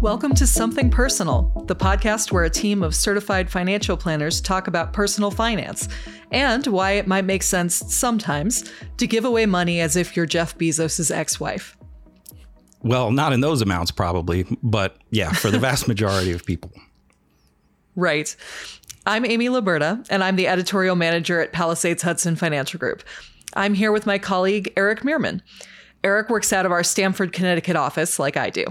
Welcome to Something Personal, the podcast where a team of certified financial planners talk about personal finance and why it might make sense sometimes to give away money as if you're Jeff Bezos' ex wife. Well, not in those amounts, probably, but yeah, for the vast majority of people. Right. I'm Amy Laburda, and I'm the editorial manager at Palisades Hudson Financial Group. I'm here with my colleague, Eric Meermann. Eric works out of our Stamford, Connecticut office, like I do.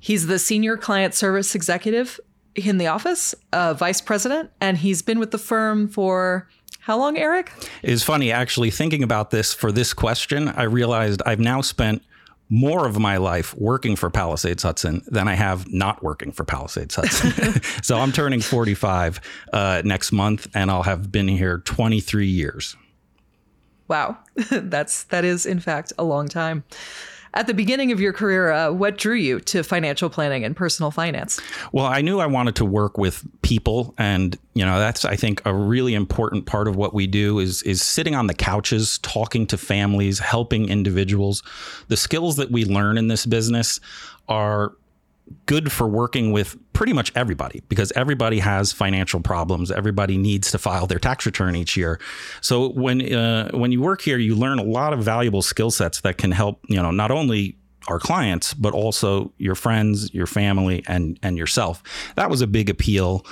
He's the senior client service executive in the office, uh, vice president, and he's been with the firm for how long, Eric? It's funny, actually, thinking about this for this question, I realized I've now spent more of my life working for Palisades Hudson than I have not working for Palisades Hudson. so I'm turning 45 uh, next month, and I'll have been here 23 years. Wow, that's that is in fact a long time. At the beginning of your career, uh, what drew you to financial planning and personal finance? Well, I knew I wanted to work with people, and you know that's I think a really important part of what we do is is sitting on the couches, talking to families, helping individuals. The skills that we learn in this business are good for working with pretty much everybody because everybody has financial problems. Everybody needs to file their tax return each year. So when uh, when you work here, you learn a lot of valuable skill sets that can help you know not only our clients but also your friends, your family, and and yourself. That was a big appeal.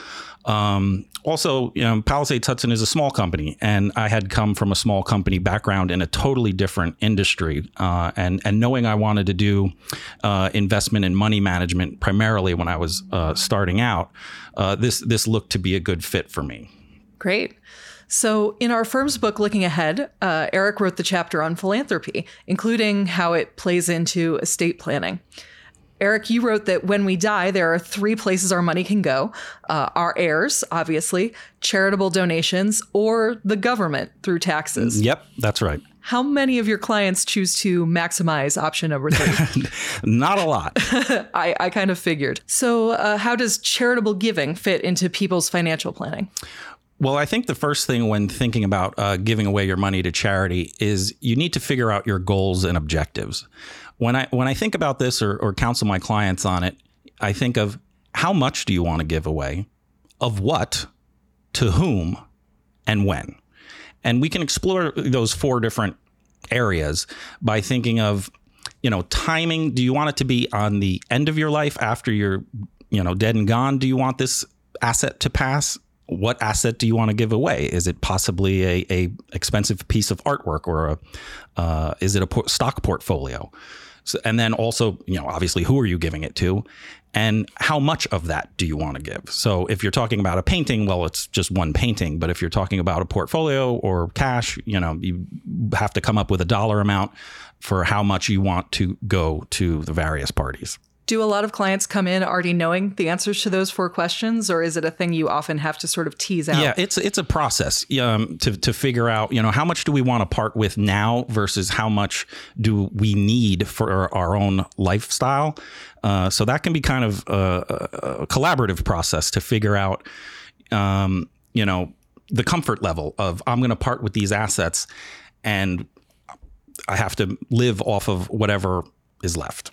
Um, also, you know, Palisades Hudson is a small company, and I had come from a small company background in a totally different industry. Uh, and and knowing I wanted to do uh, investment and money management primarily when I was uh, starting out, uh, this this looked to be a good fit for me. Great. So, in our firm's book, Looking Ahead, uh, Eric wrote the chapter on philanthropy, including how it plays into estate planning. Eric, you wrote that when we die, there are three places our money can go uh, our heirs, obviously, charitable donations, or the government through taxes. Yep, that's right. How many of your clients choose to maximize option number three? Not a lot. I, I, kind of figured. So, uh, how does charitable giving fit into people's financial planning? Well, I think the first thing when thinking about uh, giving away your money to charity is you need to figure out your goals and objectives when I when I think about this or, or counsel my clients on it, I think of how much do you want to give away, of what, to whom, and when, and we can explore those four different areas by thinking of you know timing. Do you want it to be on the end of your life after you're you know dead and gone? Do you want this asset to pass? What asset do you want to give away? Is it possibly a, a expensive piece of artwork or a, uh, is it a stock portfolio? So, and then also, you know, obviously, who are you giving it to? And how much of that do you want to give? So, if you're talking about a painting, well, it's just one painting. But if you're talking about a portfolio or cash, you know, you have to come up with a dollar amount for how much you want to go to the various parties. Do a lot of clients come in already knowing the answers to those four questions, or is it a thing you often have to sort of tease out? Yeah, it's it's a process um, to to figure out. You know, how much do we want to part with now versus how much do we need for our own lifestyle? Uh, so that can be kind of a, a collaborative process to figure out. Um, you know, the comfort level of I'm going to part with these assets, and I have to live off of whatever is left.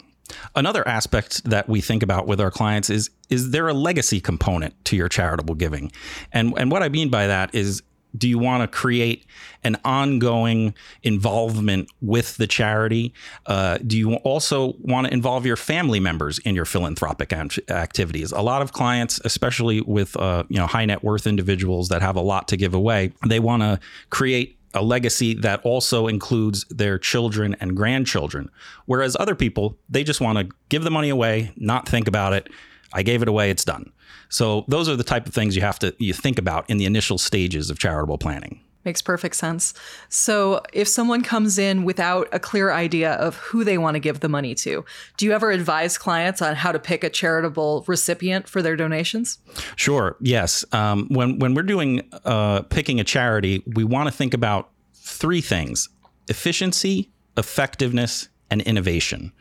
Another aspect that we think about with our clients is is there a legacy component to your charitable giving? And and what I mean by that is do you want to create an ongoing involvement with the charity? Uh, do you also want to involve your family members in your philanthropic activities? A lot of clients, especially with uh, you know high net worth individuals that have a lot to give away, they want to create a legacy that also includes their children and grandchildren. Whereas other people, they just want to give the money away, not think about it. I gave it away, it's done. So those are the type of things you have to you think about in the initial stages of charitable planning. Makes perfect sense. So, if someone comes in without a clear idea of who they want to give the money to, do you ever advise clients on how to pick a charitable recipient for their donations? Sure. Yes. Um, when when we're doing uh, picking a charity, we want to think about three things: efficiency, effectiveness, and innovation.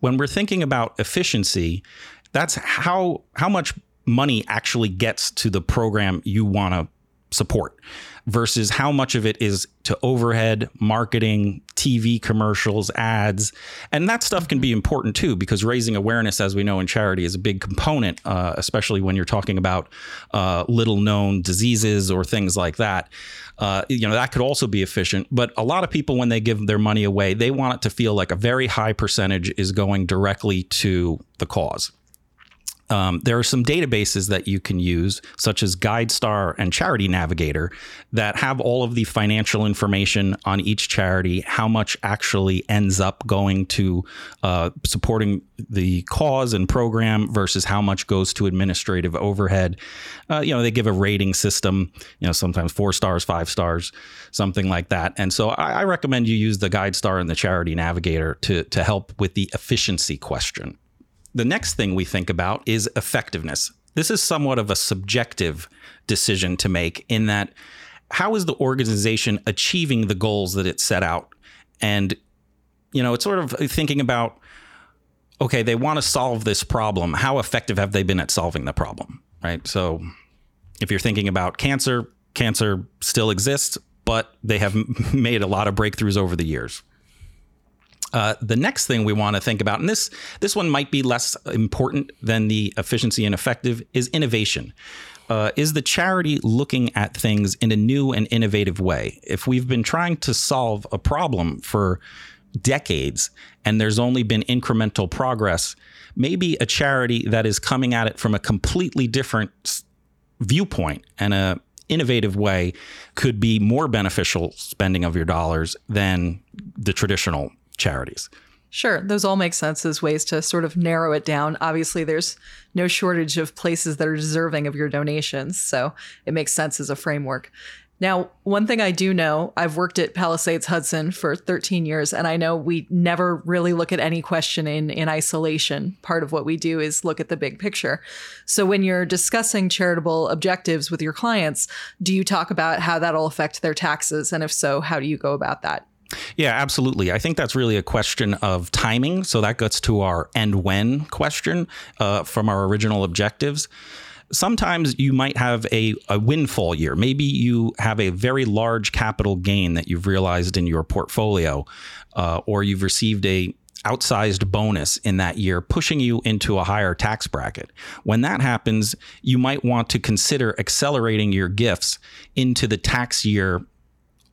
When we're thinking about efficiency, that's how how much money actually gets to the program you want to support versus how much of it is to overhead, marketing, TV commercials, ads. And that stuff can be important too, because raising awareness, as we know in charity, is a big component, uh, especially when you're talking about uh, little known diseases or things like that. Uh, you know, that could also be efficient. But a lot of people, when they give their money away, they want it to feel like a very high percentage is going directly to the cause. Um, there are some databases that you can use, such as GuideStar and Charity Navigator, that have all of the financial information on each charity, how much actually ends up going to uh, supporting the cause and program versus how much goes to administrative overhead. Uh, you know, they give a rating system, you know, sometimes four stars, five stars, something like that. And so I, I recommend you use the GuideStar and the Charity Navigator to, to help with the efficiency question. The next thing we think about is effectiveness. This is somewhat of a subjective decision to make in that how is the organization achieving the goals that it set out? And, you know, it's sort of thinking about okay, they want to solve this problem. How effective have they been at solving the problem? Right. So if you're thinking about cancer, cancer still exists, but they have made a lot of breakthroughs over the years. Uh, the next thing we want to think about, and this this one might be less important than the efficiency and effective, is innovation. Uh, is the charity looking at things in a new and innovative way? If we've been trying to solve a problem for decades and there's only been incremental progress, maybe a charity that is coming at it from a completely different viewpoint and a innovative way could be more beneficial spending of your dollars than the traditional charities. Sure, those all make sense as ways to sort of narrow it down. Obviously, there's no shortage of places that are deserving of your donations, so it makes sense as a framework. Now, one thing I do know, I've worked at Palisades Hudson for 13 years, and I know we never really look at any question in, in isolation. Part of what we do is look at the big picture. So, when you're discussing charitable objectives with your clients, do you talk about how that'll affect their taxes? And if so, how do you go about that? Yeah, absolutely. I think that's really a question of timing. So that gets to our and when question uh, from our original objectives. Sometimes you might have a, a windfall year. Maybe you have a very large capital gain that you've realized in your portfolio, uh, or you've received a outsized bonus in that year, pushing you into a higher tax bracket. When that happens, you might want to consider accelerating your gifts into the tax year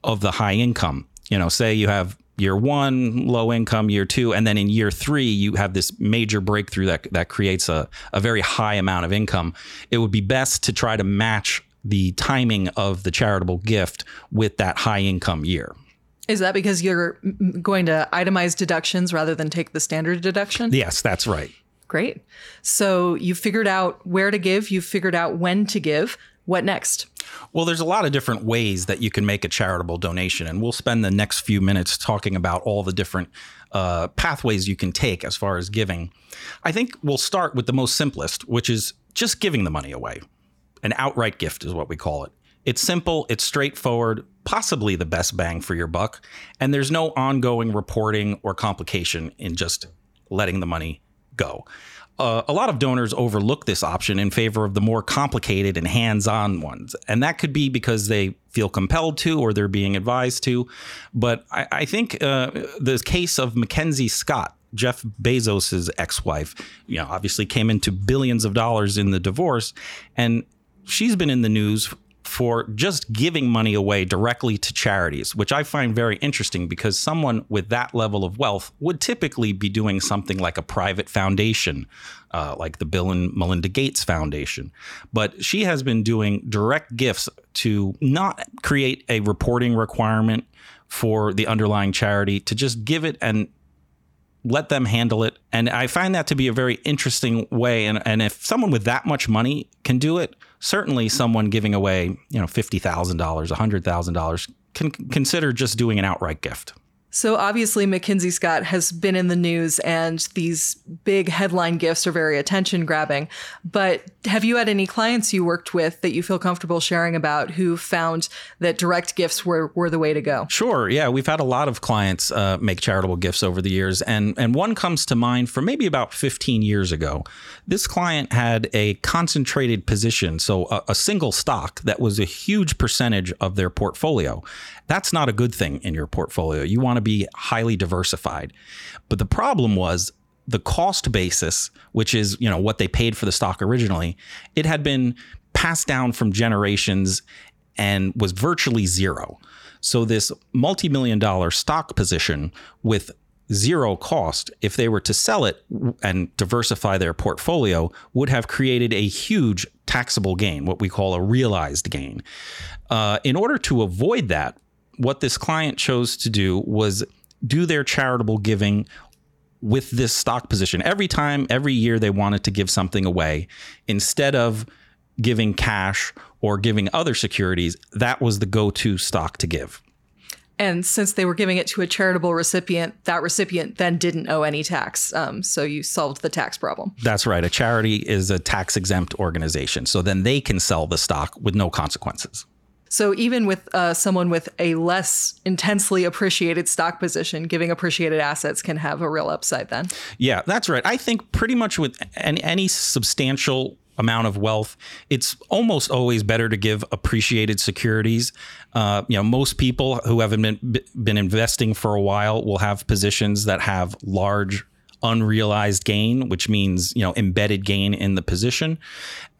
of the high income you know, say you have year one low income, year two, and then in year three you have this major breakthrough that that creates a, a very high amount of income. It would be best to try to match the timing of the charitable gift with that high income year. Is that because you're going to itemize deductions rather than take the standard deduction? Yes, that's right. Great. So you figured out where to give, you figured out when to give. What next? Well, there's a lot of different ways that you can make a charitable donation, and we'll spend the next few minutes talking about all the different uh, pathways you can take as far as giving. I think we'll start with the most simplest, which is just giving the money away. An outright gift is what we call it. It's simple, it's straightforward, possibly the best bang for your buck, and there's no ongoing reporting or complication in just letting the money go uh, a lot of donors overlook this option in favor of the more complicated and hands on ones. And that could be because they feel compelled to or they're being advised to. But I, I think uh, the case of MacKenzie Scott, Jeff Bezos's ex-wife, you know, obviously came into billions of dollars in the divorce, and she's been in the news for just giving money away directly to charities, which I find very interesting because someone with that level of wealth would typically be doing something like a private foundation, uh, like the Bill and Melinda Gates Foundation. But she has been doing direct gifts to not create a reporting requirement for the underlying charity, to just give it and let them handle it. And I find that to be a very interesting way. And, and if someone with that much money can do it, certainly someone giving away, you know, $50,000, $100,000 can consider just doing an outright gift. So obviously, MacKenzie Scott has been in the news, and these big headline gifts are very attention grabbing. But have you had any clients you worked with that you feel comfortable sharing about who found that direct gifts were, were the way to go? Sure. Yeah, we've had a lot of clients uh, make charitable gifts over the years, and and one comes to mind for maybe about 15 years ago. This client had a concentrated position, so a, a single stock that was a huge percentage of their portfolio. That's not a good thing in your portfolio. You want to be highly diversified. But the problem was the cost basis, which is, you know, what they paid for the stock originally, it had been passed down from generations and was virtually zero. So this multi-million dollar stock position with zero cost, if they were to sell it and diversify their portfolio, would have created a huge taxable gain, what we call a realized gain. Uh, in order to avoid that, what this client chose to do was do their charitable giving with this stock position. Every time, every year, they wanted to give something away instead of giving cash or giving other securities. That was the go to stock to give. And since they were giving it to a charitable recipient, that recipient then didn't owe any tax. Um, so you solved the tax problem. That's right. A charity is a tax exempt organization. So then they can sell the stock with no consequences. So even with uh, someone with a less intensely appreciated stock position, giving appreciated assets can have a real upside then. Yeah, that's right. I think pretty much with any, any substantial amount of wealth, it's almost always better to give appreciated securities. Uh, you know, most people who haven't been been investing for a while will have positions that have large unrealized gain, which means you know embedded gain in the position,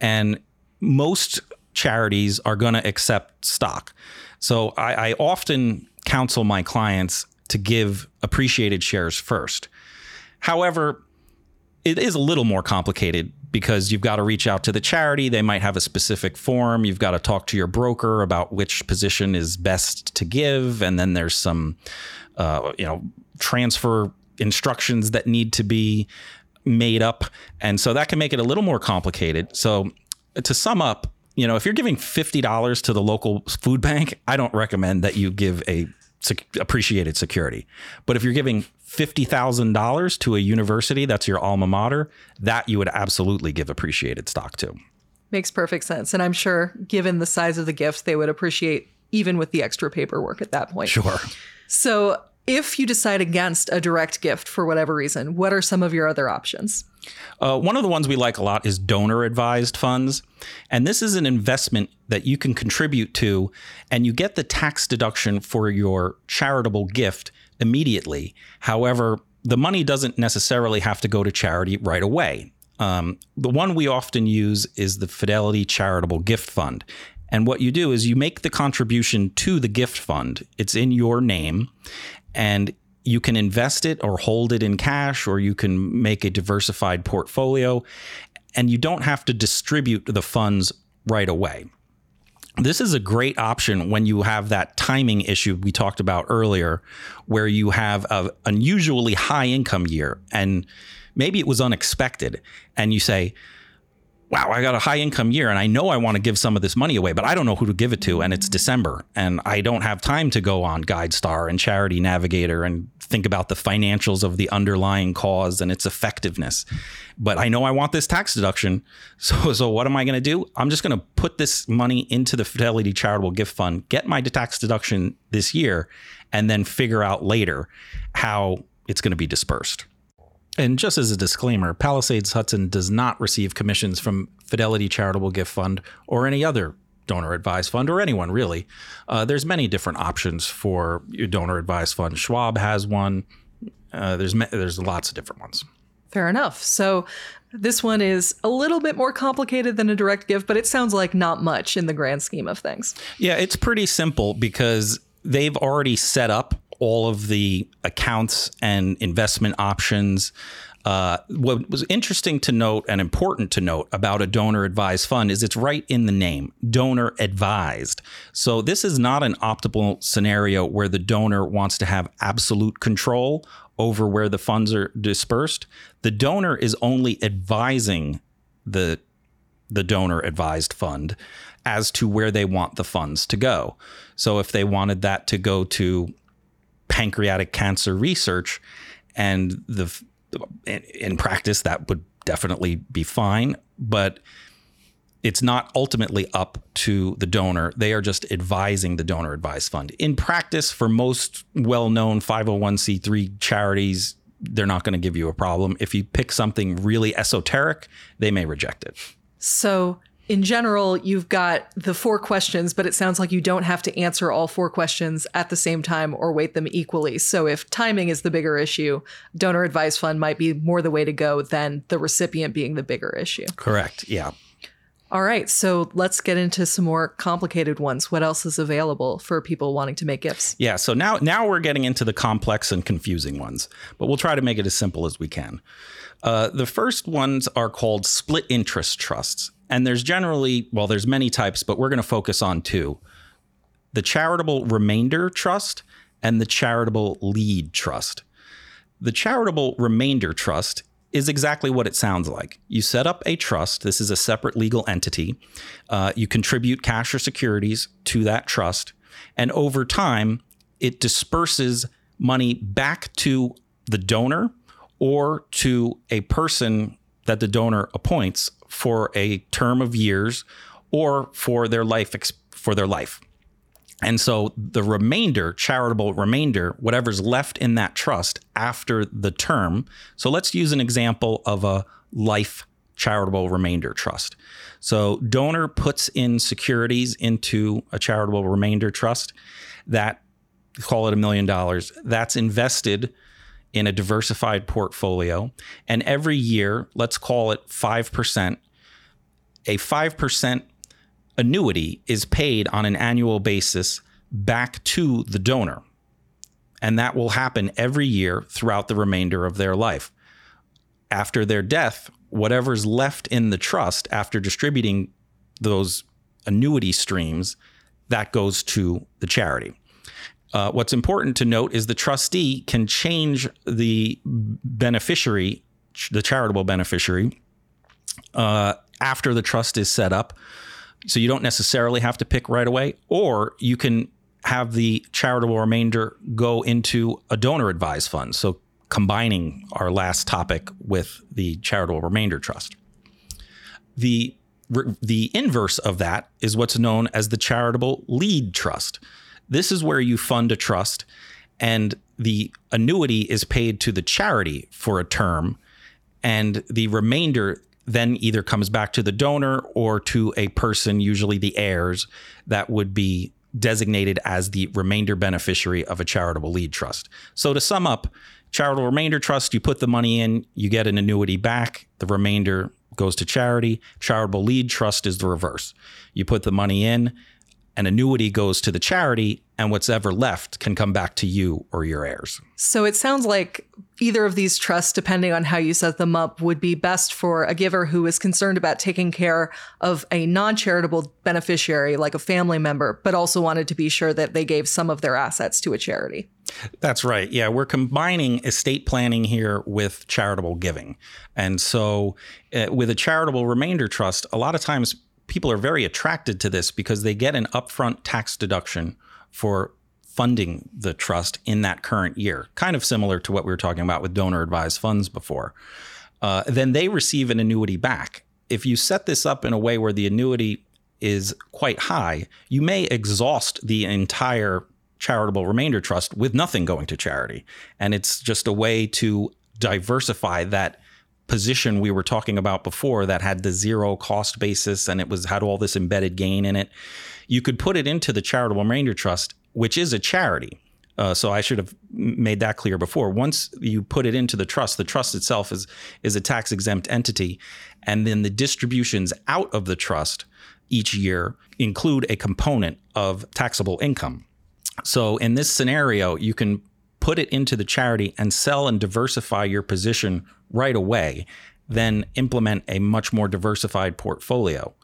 and most charities are going to accept stock. So I, I often counsel my clients to give appreciated shares first. However, it is a little more complicated because you've got to reach out to the charity. They might have a specific form. You've got to talk to your broker about which position is best to give, and then there's some, uh, you know, transfer instructions that need to be made up, and so that can make it a little more complicated. So, to sum up, you know, if you're giving $50 to the local food bank, I don't recommend that you give a sec- appreciated security. But if you're giving $50,000 to a university that's your alma mater, that you would absolutely give appreciated stock to. Makes perfect sense. And I'm sure, given the size of the gift, they would appreciate even with the extra paperwork at that point. Sure. So, if you decide against a direct gift for whatever reason, what are some of your other options? Uh, one of the ones we like a lot is donor advised funds. And this is an investment that you can contribute to, and you get the tax deduction for your charitable gift immediately. However, the money doesn't necessarily have to go to charity right away. Um, the one we often use is the Fidelity Charitable Gift Fund. And what you do is you make the contribution to the gift fund, it's in your name, and you can invest it or hold it in cash, or you can make a diversified portfolio, and you don't have to distribute the funds right away. This is a great option when you have that timing issue we talked about earlier, where you have an unusually high income year and maybe it was unexpected, and you say, wow, I got a high income year and I know I want to give some of this money away, but I don't know who to give it to. And it's December and I don't have time to go on GuideStar and Charity Navigator and think about the financials of the underlying cause and its effectiveness. But I know I want this tax deduction. So, so what am I going to do? I'm just going to put this money into the Fidelity Charitable Gift Fund, get my tax deduction this year, and then figure out later how it's going to be dispersed. And just as a disclaimer, Palisades Hudson does not receive commissions from Fidelity Charitable Gift Fund or any other donor advised fund or anyone really. Uh, there's many different options for your donor advised fund. Schwab has one. Uh, there's there's lots of different ones. Fair enough. So this one is a little bit more complicated than a direct gift, but it sounds like not much in the grand scheme of things. Yeah, it's pretty simple because they've already set up all of the accounts and investment options. Uh, what was interesting to note and important to note about a donor advised fund is it's right in the name donor advised. So, this is not an optimal scenario where the donor wants to have absolute control over where the funds are dispersed. The donor is only advising the, the donor advised fund as to where they want the funds to go. So, if they wanted that to go to pancreatic cancer research, and the in practice that would definitely be fine, but it's not ultimately up to the donor. They are just advising the donor advised fund. In practice, for most well known 501c3 charities, they're not going to give you a problem. If you pick something really esoteric, they may reject it. So, in general, you've got the four questions, but it sounds like you don't have to answer all four questions at the same time or weight them equally. So, if timing is the bigger issue, donor advised fund might be more the way to go than the recipient being the bigger issue. Correct. Yeah. All right, so let's get into some more complicated ones. What else is available for people wanting to make gifts? Yeah, so now now we're getting into the complex and confusing ones, but we'll try to make it as simple as we can. Uh, the first ones are called split interest trusts, and there's generally well, there's many types, but we're going to focus on two: the charitable remainder trust and the charitable lead trust. The charitable remainder trust is exactly what it sounds like. You set up a trust. This is a separate legal entity. Uh, you contribute cash or securities to that trust. And over time, it disperses money back to the donor or to a person that the donor appoints for a term of years or for their life for their life. And so the remainder, charitable remainder, whatever's left in that trust after the term. So let's use an example of a life charitable remainder trust. So donor puts in securities into a charitable remainder trust that call it a million dollars. That's invested in a diversified portfolio. And every year, let's call it 5%, a 5% annuity is paid on an annual basis back to the donor. And that will happen every year throughout the remainder of their life. After their death, whatever's left in the trust after distributing those annuity streams, that goes to the charity. Uh, what's important to note is the trustee can change the beneficiary, the charitable beneficiary, uh, after the trust is set up so you don't necessarily have to pick right away, or you can have the charitable remainder go into a donor advised fund. So combining our last topic with the charitable remainder trust. The the inverse of that is what's known as the charitable lead trust. This is where you fund a trust and the annuity is paid to the charity for a term and the remainder then either comes back to the donor or to a person, usually the heirs, that would be designated as the remainder beneficiary of a charitable lead trust. So to sum up, charitable remainder trust, you put the money in, you get an annuity back, the remainder goes to charity. Charitable lead trust is the reverse. You put the money in, an annuity goes to the charity and what's ever left can come back to you or your heirs. So it sounds like either of these trusts, depending on how you set them up, would be best for a giver who is concerned about taking care of a non charitable beneficiary, like a family member, but also wanted to be sure that they gave some of their assets to a charity. That's right. Yeah, we're combining estate planning here with charitable giving. And so, uh, with a charitable remainder trust, a lot of times people are very attracted to this because they get an upfront tax deduction for funding the trust in that current year, kind of similar to what we were talking about with donor advised funds before. Uh, then they receive an annuity back. If you set this up in a way where the annuity is quite high, you may exhaust the entire charitable remainder trust with nothing going to charity. And it's just a way to diversify that position we were talking about before that had the zero cost basis and it was had all this embedded gain in it, you could put it into the charitable remainder trust, which is a charity. Uh, so I should have made that clear before. Once you put it into the trust, the trust itself is is a tax exempt entity, and then the distributions out of the trust each year include a component of taxable income. So in this scenario, you can put it into the charity and sell and diversify your position right away, then implement a much more diversified portfolio,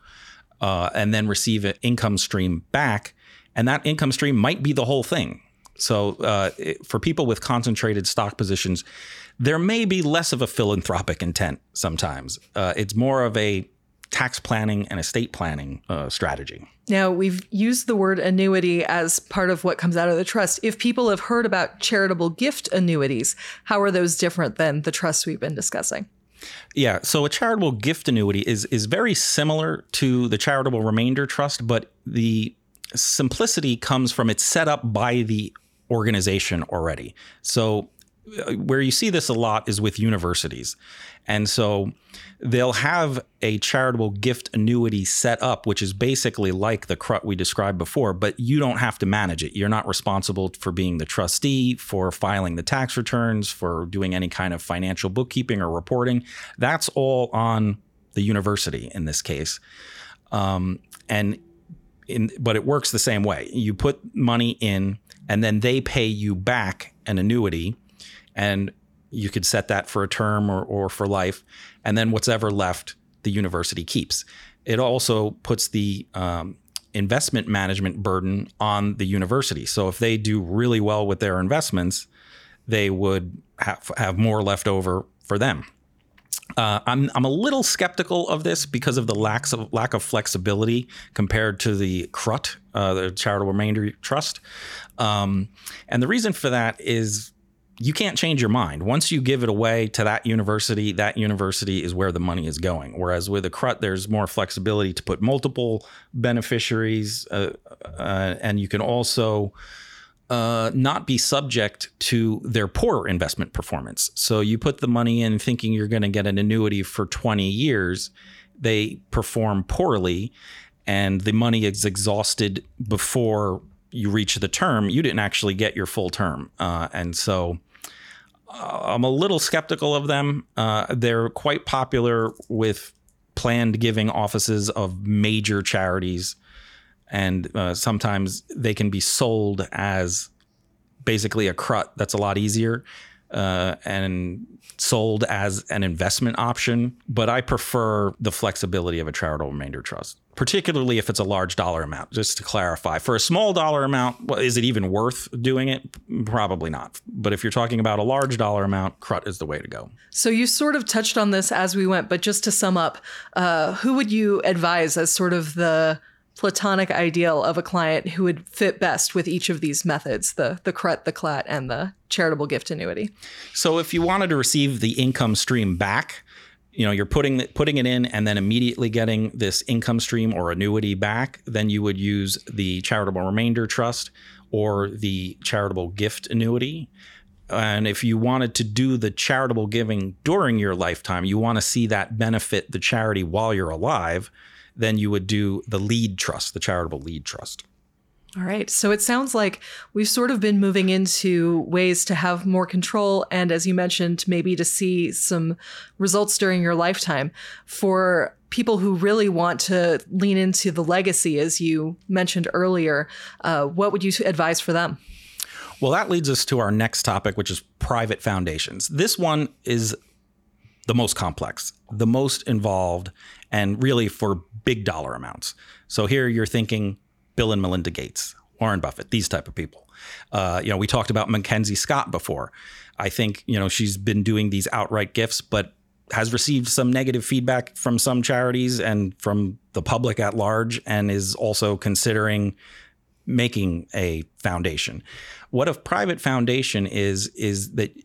uh, and then receive an income stream back. And that income stream might be the whole thing. So, uh, for people with concentrated stock positions, there may be less of a philanthropic intent sometimes. Uh, it's more of a tax planning and estate planning uh, strategy. Now, we've used the word annuity as part of what comes out of the trust. If people have heard about charitable gift annuities, how are those different than the trusts we've been discussing? Yeah, so a charitable gift annuity is is very similar to the charitable remainder trust, but the simplicity comes from it's set up by the organization already. So where you see this a lot is with universities. And so they'll have a charitable gift annuity set up, which is basically like the CRUT we described before, but you don't have to manage it. You're not responsible for being the trustee, for filing the tax returns, for doing any kind of financial bookkeeping or reporting. That's all on the university in this case. Um, and in, but it works the same way. You put money in, and then they pay you back an annuity, and you could set that for a term or, or for life, and then what's ever left, the university keeps. It also puts the um, investment management burden on the university. So if they do really well with their investments, they would have, have more left over for them. Uh, I'm I'm a little skeptical of this because of the lack of lack of flexibility compared to the CRUT, uh, the Charitable Remainder Trust, um, and the reason for that is you can't change your mind. Once you give it away to that university, that university is where the money is going. Whereas with a CRUT, there's more flexibility to put multiple beneficiaries, uh, uh, and you can also uh, not be subject to their poor investment performance. So you put the money in thinking you're going to get an annuity for 20 years, they perform poorly, and the money is exhausted before you reach the term, you didn't actually get your full term. Uh, and so uh, I'm a little skeptical of them. Uh, they're quite popular with planned giving offices of major charities. And uh, sometimes they can be sold as basically a CRUT that's a lot easier uh, and sold as an investment option. But I prefer the flexibility of a charitable remainder trust, particularly if it's a large dollar amount. Just to clarify, for a small dollar amount, well, is it even worth doing it? Probably not. But if you're talking about a large dollar amount, CRUT is the way to go. So you sort of touched on this as we went, but just to sum up, uh, who would you advise as sort of the platonic ideal of a client who would fit best with each of these methods the the CRUT, the CLAT, and the charitable gift annuity. So if you wanted to receive the income stream back, you know, you're putting putting it in and then immediately getting this income stream or annuity back, then you would use the charitable remainder trust or the charitable gift annuity. And if you wanted to do the charitable giving during your lifetime, you want to see that benefit the charity while you're alive, then you would do the lead trust, the charitable lead trust. All right. So it sounds like we've sort of been moving into ways to have more control and, as you mentioned, maybe to see some results during your lifetime. For people who really want to lean into the legacy, as you mentioned earlier, uh, what would you advise for them? Well, that leads us to our next topic, which is private foundations. This one is the most complex, the most involved, and really for big dollar amounts. So here you're thinking Bill and Melinda Gates, Warren Buffett, these type of people. Uh, you know, we talked about MacKenzie Scott before. I think you know she's been doing these outright gifts, but has received some negative feedback from some charities and from the public at large, and is also considering making a foundation. What a private foundation is is that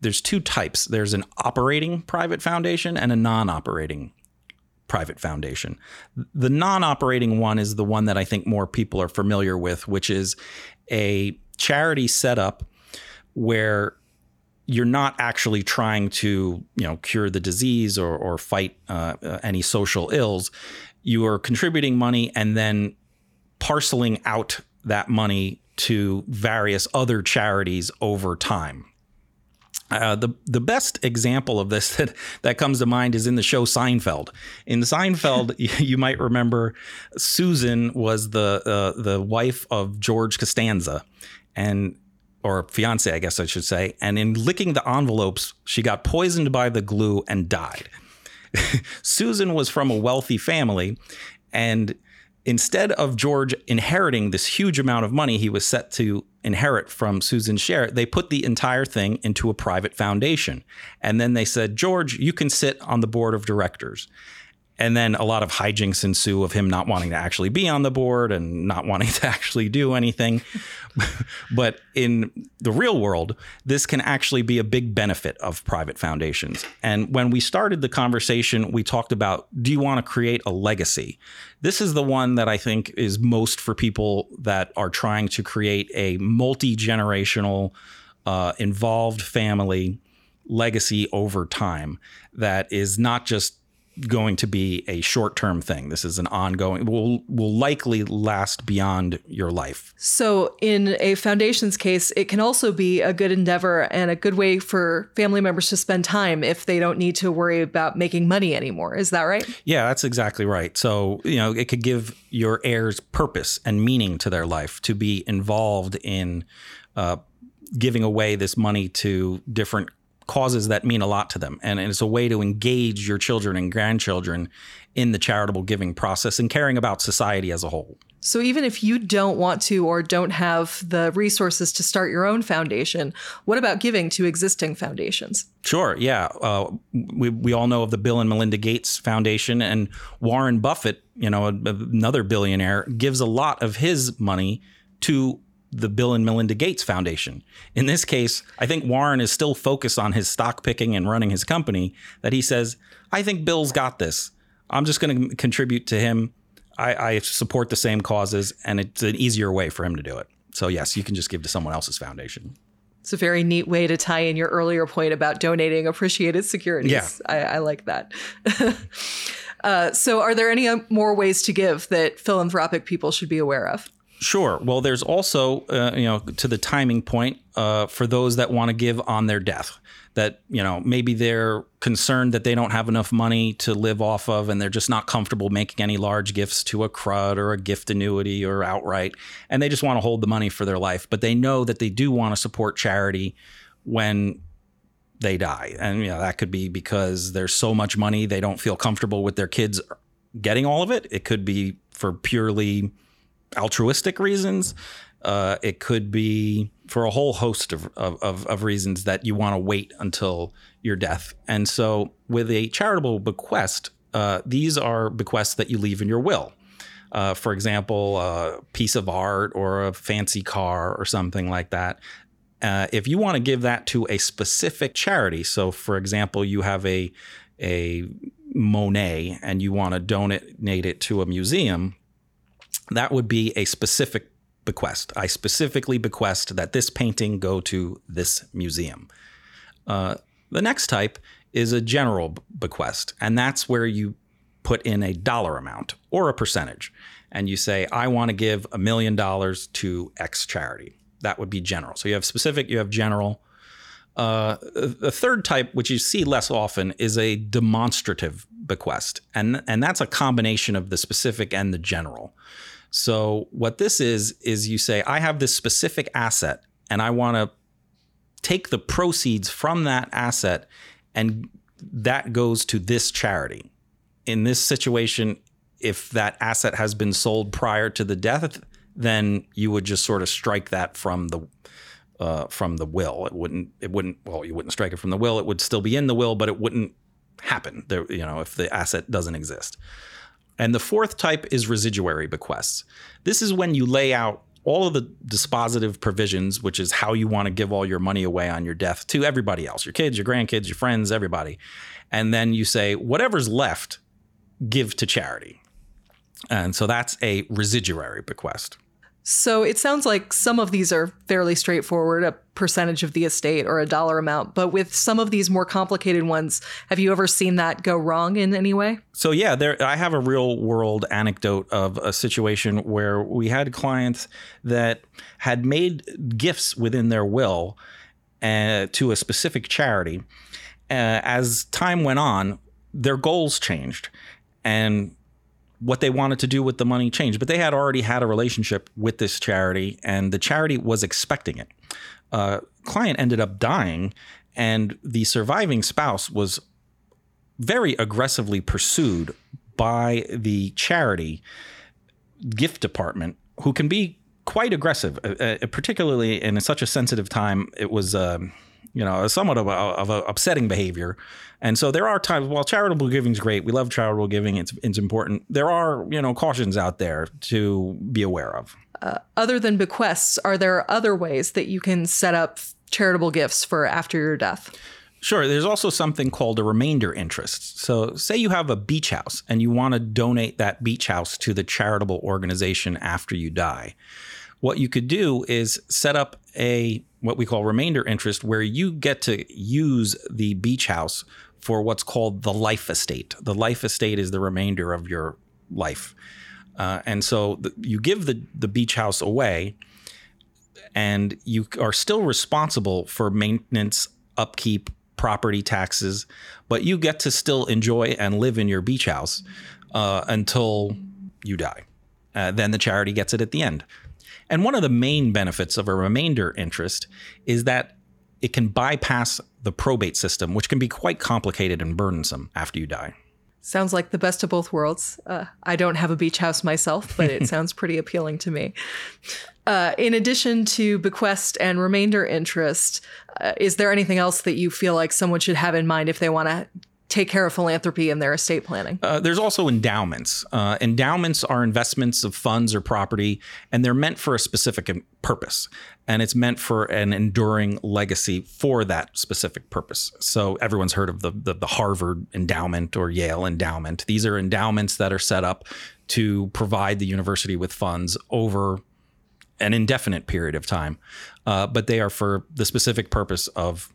there's two types. There's an operating private foundation and a non-operating private foundation. The non operating one is the one that I think more people are familiar with, which is a charity setup where you're not actually trying to you know cure the disease or, or fight uh, uh, any social ills you are contributing money and then parceling out that money to various other charities over time uh, the the best example of this that, that comes to mind is in the show Seinfeld. In Seinfeld, you, might remember Susan was the uh, the wife of George Costanza, and or fiance, I guess I should say. And in licking the envelopes, she got poisoned by the glue and died. Susan was from a wealthy family, and instead of George inheriting this huge amount of money he was set to inherit from Susan's share, they put the entire thing into a private foundation. And then they said, George, you can sit on the board of directors. And then a lot of hijinks ensue of him not wanting to actually be on the board and not wanting to actually do anything. but in the real world, this can actually be a big benefit of private foundations. And when we started the conversation, we talked about do you want to create a legacy? This is the one that I think is most for people that are trying to create a multi generational, uh, involved family legacy over time that is not just going to be a short-term thing. This is an ongoing will will likely last beyond your life. So in a foundation's case, it can also be a good endeavor and a good way for family members to spend time if they don't need to worry about making money anymore. Is that right? Yeah, that's exactly right. So, you know, it could give your heirs purpose and meaning to their life to be involved in uh, giving away this money to different causes that mean a lot to them. And it's a way to engage your children and grandchildren in the charitable giving process and caring about society as a whole. So, even if you don't want to or don't have the resources to start your own foundation, what about giving to existing foundations? Sure, yeah. Uh, we, we all know of the Bill and Melinda Gates Foundation, and Warren Buffett, you know, another billionaire, gives a lot of his money to the Bill and Melinda Gates Foundation. In this case, I think Warren is still focused on his stock picking and running his company that he says, I think Bill's got this. I'm just going to contribute to him. I, I, support the same causes, and it's an easier way for him to do it. So, yes, you can just give to someone else's foundation. It's a very neat way to tie in your earlier point about donating appreciated securities. Yeah. I, I like that. uh, so, are there any more ways to give that philanthropic people should be aware of? Sure. Well, there's also, uh, you know, to the timing point uh, for those that want to give on their death. That you know maybe they're concerned that they don't have enough money to live off of, and they're just not comfortable making any large gifts to a CRUT or a gift annuity or outright, and they just want to hold the money for their life. But they know that they do want to support charity when they die, and you know that could be because there's so much money they don't feel comfortable with their kids getting all of it. It could be for purely altruistic reasons. Uh, it could be for a whole host of, of, of reasons that you want to wait until your death. And so, with a charitable bequest, uh, these are bequests that you leave in your will. Uh, for example, a piece of art or a fancy car or something like that. Uh, if you want to give that to a specific charity, so for example, you have a a Monet and you want to donate it to a museum, that would be a specific bequest. I specifically bequest that this painting go to this museum. Uh, the next type is a general bequest, and that's where you put in a dollar amount or a percentage. And you say, I want to give a million dollars to X charity. That would be general. So you have specific, you have general. Uh, the third type, which you see less often, is a demonstrative bequest. And, and that's a combination of the specific and the general. So what this is is you say I have this specific asset and I want to take the proceeds from that asset and that goes to this charity. In this situation, if that asset has been sold prior to the death, then you would just sort of strike that from the uh, from the will. It wouldn't. It wouldn't. Well, you wouldn't strike it from the will. It would still be in the will, but it wouldn't happen. There, you know, if the asset doesn't exist. And the fourth type is residuary bequests. This is when you lay out all of the dispositive provisions, which is how you want to give all your money away on your death to everybody else your kids, your grandkids, your friends, everybody. And then you say, whatever's left, give to charity. And so that's a residuary bequest. So it sounds like some of these are fairly straightforward, a percentage of the estate or a dollar amount. But with some of these more complicated ones, have you ever seen that go wrong in any way? So yeah, there I have a real world anecdote of a situation where we had clients that had made gifts within their will uh, to a specific charity. Uh, as time went on, their goals changed, and what they wanted to do with the money changed, but they had already had a relationship with this charity, and the charity was expecting it. Uh, client ended up dying, and the surviving spouse was very aggressively pursued by the charity gift department, who can be quite aggressive, uh, uh particularly in such a sensitive time. It was. Um, you know, somewhat of a, of a upsetting behavior. And so there are times while charitable giving is great, we love charitable giving, it's it's important. There are, you know, cautions out there to be aware of. Uh, other than bequests, are there other ways that you can set up charitable gifts for after your death? Sure. There's also something called a remainder interest. So, say you have a beach house and you want to donate that beach house to the charitable organization after you die. What you could do is set up a what we call remainder interest where you get to use the beach house for what's called the life estate. The life estate is the remainder of your life. Uh, and so the, you give the, the beach house away and you are still responsible for maintenance, upkeep, property taxes, but you get to still enjoy and live in your beach house uh, until you die. Uh, then the charity gets it at the end. And one of the main benefits of a remainder interest is that it can bypass the probate system, which can be quite complicated and burdensome after you die. Sounds like the best of both worlds. Uh, I don't have a beach house myself, but it sounds pretty appealing to me. Uh, in addition to bequest and remainder interest, uh, is there anything else that you feel like someone should have in mind if they want to take care of philanthropy in their estate planning? Uh, there's also endowments. Uh, endowments are investments of funds or property, and they're meant for a specific purpose. And it's meant for an enduring legacy for that specific purpose. So everyone's heard of the, the, the Harvard endowment or Yale endowment. These are endowments that are set up to provide the university with funds over an indefinite period of time, uh, but they are for the specific purpose of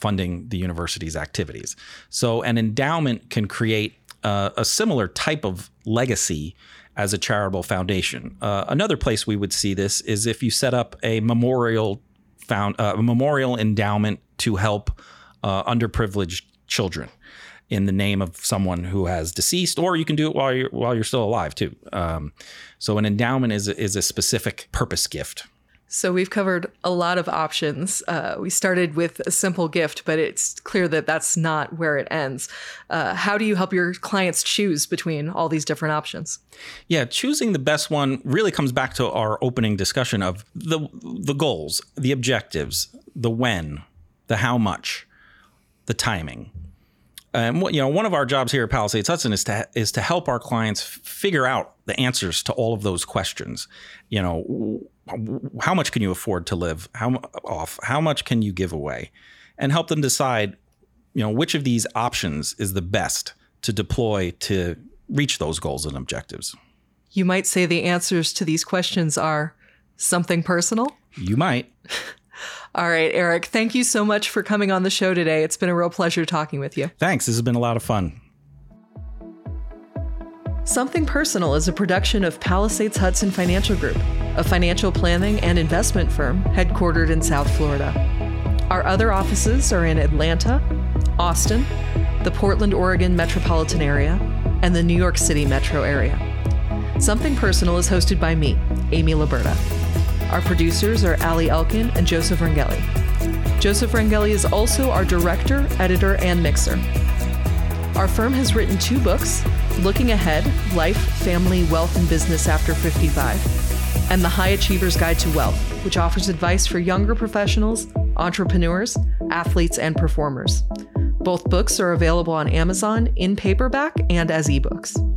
funding the university's activities. So an endowment can create a similar type of legacy as a charitable foundation. Uh, another place we would see this is if you set up a memorial found uh, a memorial endowment to help uh, underprivileged children in the name of someone who has deceased, or you can do it while you're while you're still alive too. Um, so an endowment is is a specific purpose gift. So we've covered a lot of options. Uh, we started with a simple gift, but it's clear that that's not where it ends. Uh, how do you help your clients choose between all these different options? Yeah, choosing the best one really comes back to our opening discussion of the the goals, the objectives, the when, the how much, the timing. Um, and you know, one of our jobs here at Palisades Hudson is to is to help our clients figure out the answers to all of those questions. You know how much can you afford to live? How off how much can you give away? And help them decide you know which of these options is the best to deploy to reach those goals and objectives. You might say the answers to these questions are something personal. You might all right eric thank you so much for coming on the show today it's been a real pleasure talking with you thanks this has been a lot of fun Something Personal is a production of Palisades Hudson Financial Group, a financial planning and investment firm headquartered in South Florida. Our other offices are in Atlanta, Austin, the Portland, Oregon metropolitan area, and the New York City metro area. Something Personal is hosted by me, Amy Laburda. Our producers are Ali Elkin and Joseph Rangeli. Joseph Rangeli is also our director, editor, and mixer. Our firm has written two books Looking Ahead Life, Family, Wealth, and Business After 55, and The High Achiever's Guide to Wealth, which offers advice for younger professionals, entrepreneurs, athletes, and performers. Both books are available on Amazon in paperback and as ebooks.